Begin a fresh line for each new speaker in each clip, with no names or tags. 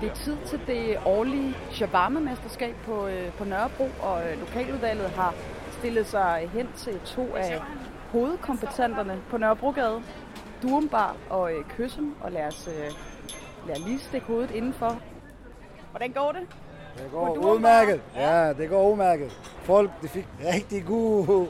Det er tid til det årlige shawarma-mesterskab på, øh, på Nørrebro, og øh, lokaludvalget har stillet sig hen til to af hovedkompetenterne på Nørrebrogade, Durumbar og øh, Kyssem, og lad os, øh, lad lige stikke hovedet indenfor. Hvordan går det?
Det går udmærket. Ja, det går udmærket. Folk de fik rigtig gode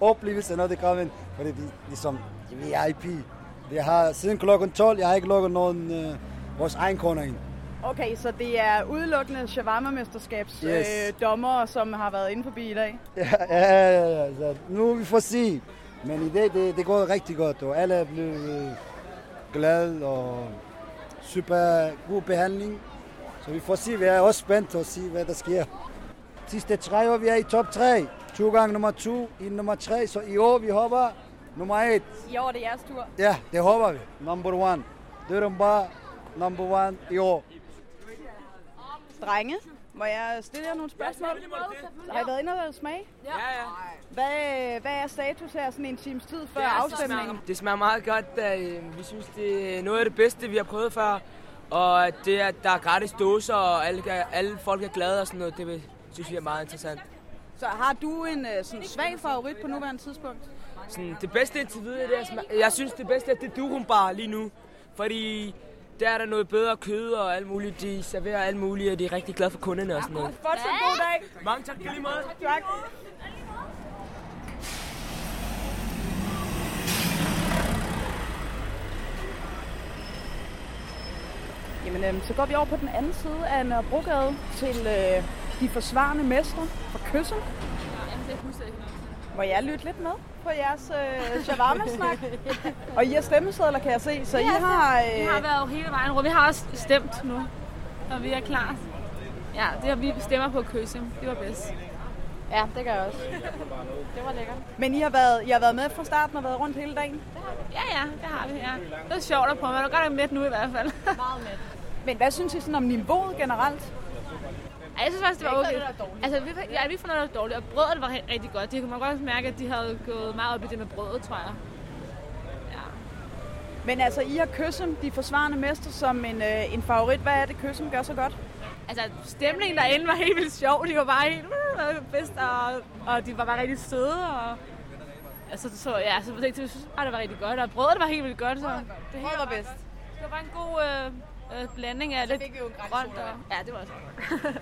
oplevelser, når de kom ind. Fordi de ligesom de er VIP. De har siden klokken 12, jeg har ikke lukket nogen øh, vores egen kunder ind.
Okay, så det er udelukkende shawarma-mesterskabs
Yes.
øh, dommere, som har været inde forbi i dag.
Ja, ja, ja, ja. Så nu vi får se. Men i dag, det, det går rigtig godt, og alle er blevet øh, glade og super god behandling. Så vi får se, vi er også spændt at se, hvad der sker. Sidste tre år, vi er i top 3. To gange nummer 2, i nummer 3, så i år vi hopper nummer 1.
I år er det jeres tur.
Ja, det håber vi. Number one. Det er bare number one i år.
Drenge, må jeg stille jer nogle spørgsmål? Har I været inde og smage?
Ja, ja.
Hvad, hvad er status her sådan en times tid før afstemningen?
Det smager meget godt. øh, Vi synes, det er noget af det bedste, vi har prøvet før. Og at det, at der er gratis dåser, og alle, alle folk er glade og sådan noget, det synes vi er meget interessant.
Så har du en øh, sådan svag favorit på nuværende tidspunkt?
Sådan, det bedste indtil videre, det er, smag- jeg synes, det bedste er det Durum Bar lige nu. Fordi der er der noget bedre kød og alt muligt. De serverer alt muligt, og de er rigtig glade for kunderne og sådan noget.
Fortsat god dag.
Mange tak, lige måde.
Tak. Jamen, øhm, så går vi over på den anden side af Nørrebrogade til øh, de forsvarende mestre fra Kyssen. Må jeg lytte lidt med på jeres øh, shawarma-snak? Og I har stemmesedler, kan jeg se, så I har... Øh,
Vi har været hele vejen rundt. Vi har også stemt nu, og vi er klar. Ja, det har vi stemmer på Køsum. Det var bedst.
Ja, det gør jeg også. Det var lækkert. Men I har, været, I har været med fra starten og været rundt hele dagen?
Ja, ja, det har vi, ja. Det er sjovt at prøve, men du er godt nok med nu i hvert fald.
Meget med. Men hvad synes I sådan om niveauet generelt?
Ej, jeg synes faktisk, det var
Det er
okay.
ikke noget, der er dårligt.
Altså, vi, ja, vi fandt noget, der var dårligt, og brødet var ri- rigtig godt. De kunne man godt mærke, at de havde gået meget op i det med brødet, tror jeg. Ja.
Men altså, I har Kyssem, de forsvarende mester, som en, øh, en favorit. Hvad er det, Kyssem gør så godt?
Altså, stemningen derinde var helt vildt sjov. De var bare helt uh, bedst, og, og de var bare rigtig søde. Og, altså, så, ja, så jeg synes bare, det var rigtig godt. Og brødet var helt vildt godt. Så det hele
var bedst.
Det var bare en god øh, øh, blanding af lidt
fik vi jo
grønt. Og, ja, det var også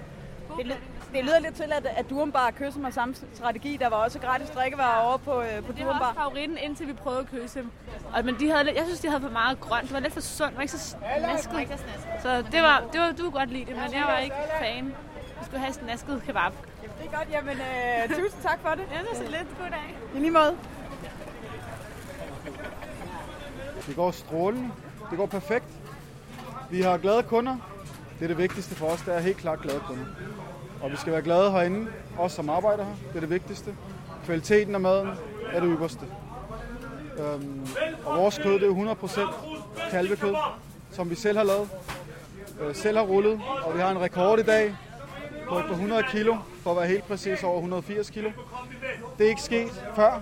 Det, ly- det lyder lidt til, at, at Durumbar og Kyssem har samme strategi. Der var også gratis drikkevarer over på, øh, på
Det var også
Durumbar.
favoritten, indtil vi prøvede at kysse dem. Og, men de havde, jeg synes, de havde for meget grønt. Det var lidt for sundt. Det var ikke så snasket. Så det var, det var, du kunne godt lide det, men jeg var ikke fan. Vi skulle have snasket kebab.
Det er godt, jamen øh, tusind tak for det.
Ja, det var så lidt. God dag.
I lige måde.
Det går strålende. Det går perfekt. Vi har glade kunder. Det er det vigtigste for os. Det er helt klart glade kunder. Og vi skal være glade herinde. Os som arbejder her. Det er det vigtigste. Kvaliteten af maden er det ypperste. Øhm, og vores kød det er 100% kalvekød, som vi selv har lavet. Øh, selv har rullet. Og vi har en rekord i dag på et par 100 kilo. For at være helt præcis over 180 kilo. Det er ikke sket før.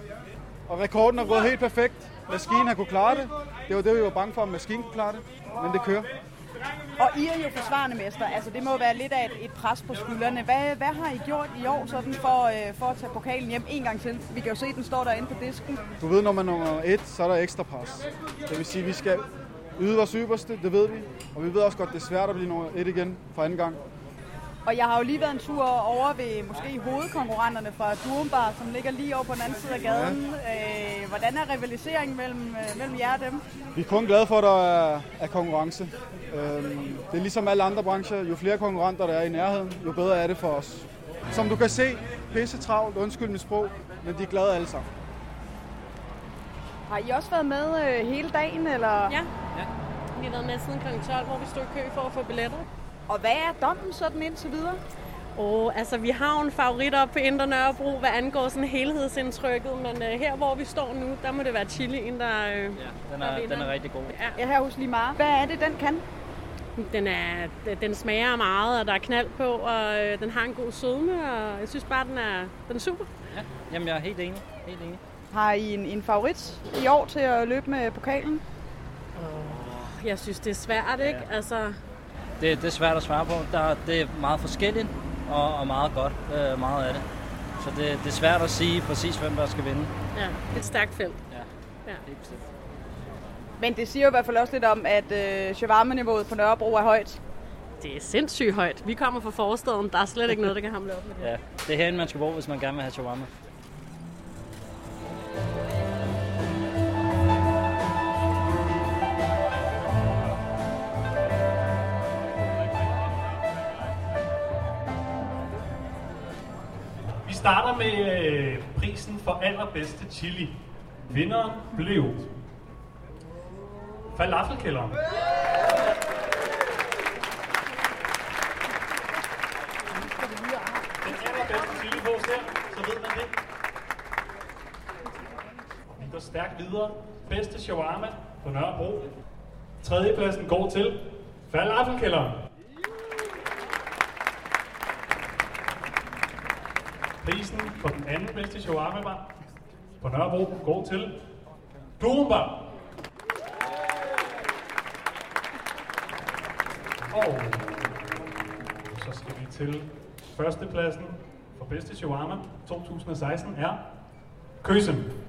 Og rekorden er gået helt perfekt. Maskinen har kunne klare det. Det var det, vi var bange for, at maskinen kunne klare det. Men det kører.
Og I er jo forsvarende mester. Altså, det må være lidt af et, et pres på skuldrene. Hvad, hvad har I gjort i år sådan for, øh, for at tage pokalen hjem en gang til? Vi kan jo se, at den står derinde på disken.
Du ved, når man er nummer et, så er der ekstra pres. Det vil sige, at vi skal yde vores ypperste, det ved vi. Og vi ved også godt, det er svært at blive nummer et igen for anden gang.
Og jeg har jo lige været en tur over ved måske hovedkonkurrenterne fra Durumbar, som ligger lige over på den anden side af gaden. Ja. Øh, hvordan er rivaliseringen mellem, øh, mellem jer og dem?
Vi er kun glade for, at der er, er konkurrence. Øhm, det er ligesom alle andre brancher. Jo flere konkurrenter der er i nærheden, jo bedre er det for os. Som du kan se, pisse travlt, undskyld mit sprog, men de er glade alle sammen.
Har I også været med øh, hele dagen, eller?
Ja. Vi har været med siden kl. 12, hvor vi stod i kø for at få billetter.
Og hvad er dommen sådan indtil videre?
Og altså, vi har jo en favorit op på Indre Nørrebro, hvad angår sådan helhedsindtrykket, men øh, her, hvor vi står nu, der må det være chilien, der, øh,
Ja, den
der
er,
vinder.
den er rigtig god.
Ja, her hos Limar. Hvad er det, den kan?
Den, er, den smager meget, og der er knald på, og øh, den har en god sødme, og jeg synes bare, den er, den er super.
Ja. Jamen, jeg er helt enig. Helt enig.
Har I en, en favorit i år til at løbe med pokalen?
Jeg synes, det er svært, ikke? Altså,
det, det er svært at svare på. Der, det er meget forskelligt og, og meget godt, øh, meget af det. Så det, det er svært at sige præcis, hvem der skal vinde.
Ja, et stærkt felt.
Ja,
Ja.
helt bestemt.
Men det siger jo i hvert fald også lidt om, at øh, shawarma-niveauet på Nørrebro er højt.
Det er sindssygt højt. Vi kommer fra forstaden. Der er slet ikke noget, der kan hamle op med det.
Ja, det er herinde, man skal bo, hvis man gerne vil have shawarma.
Starter med øh, prisen for allerbedste chili. Vinderen blev Falafelkælderen. Den allerbedste chili på her, så ved man det. Vi går stærkt videre. Bedste shawarma på Nørrebro. Tredjepladsen går til Falafelkælderen. Prisen for den anden bedste shawarma bar på Nørrebro går til Durumbar. Og så skal vi til førstepladsen for bedste shawarma 2016 er Køsen.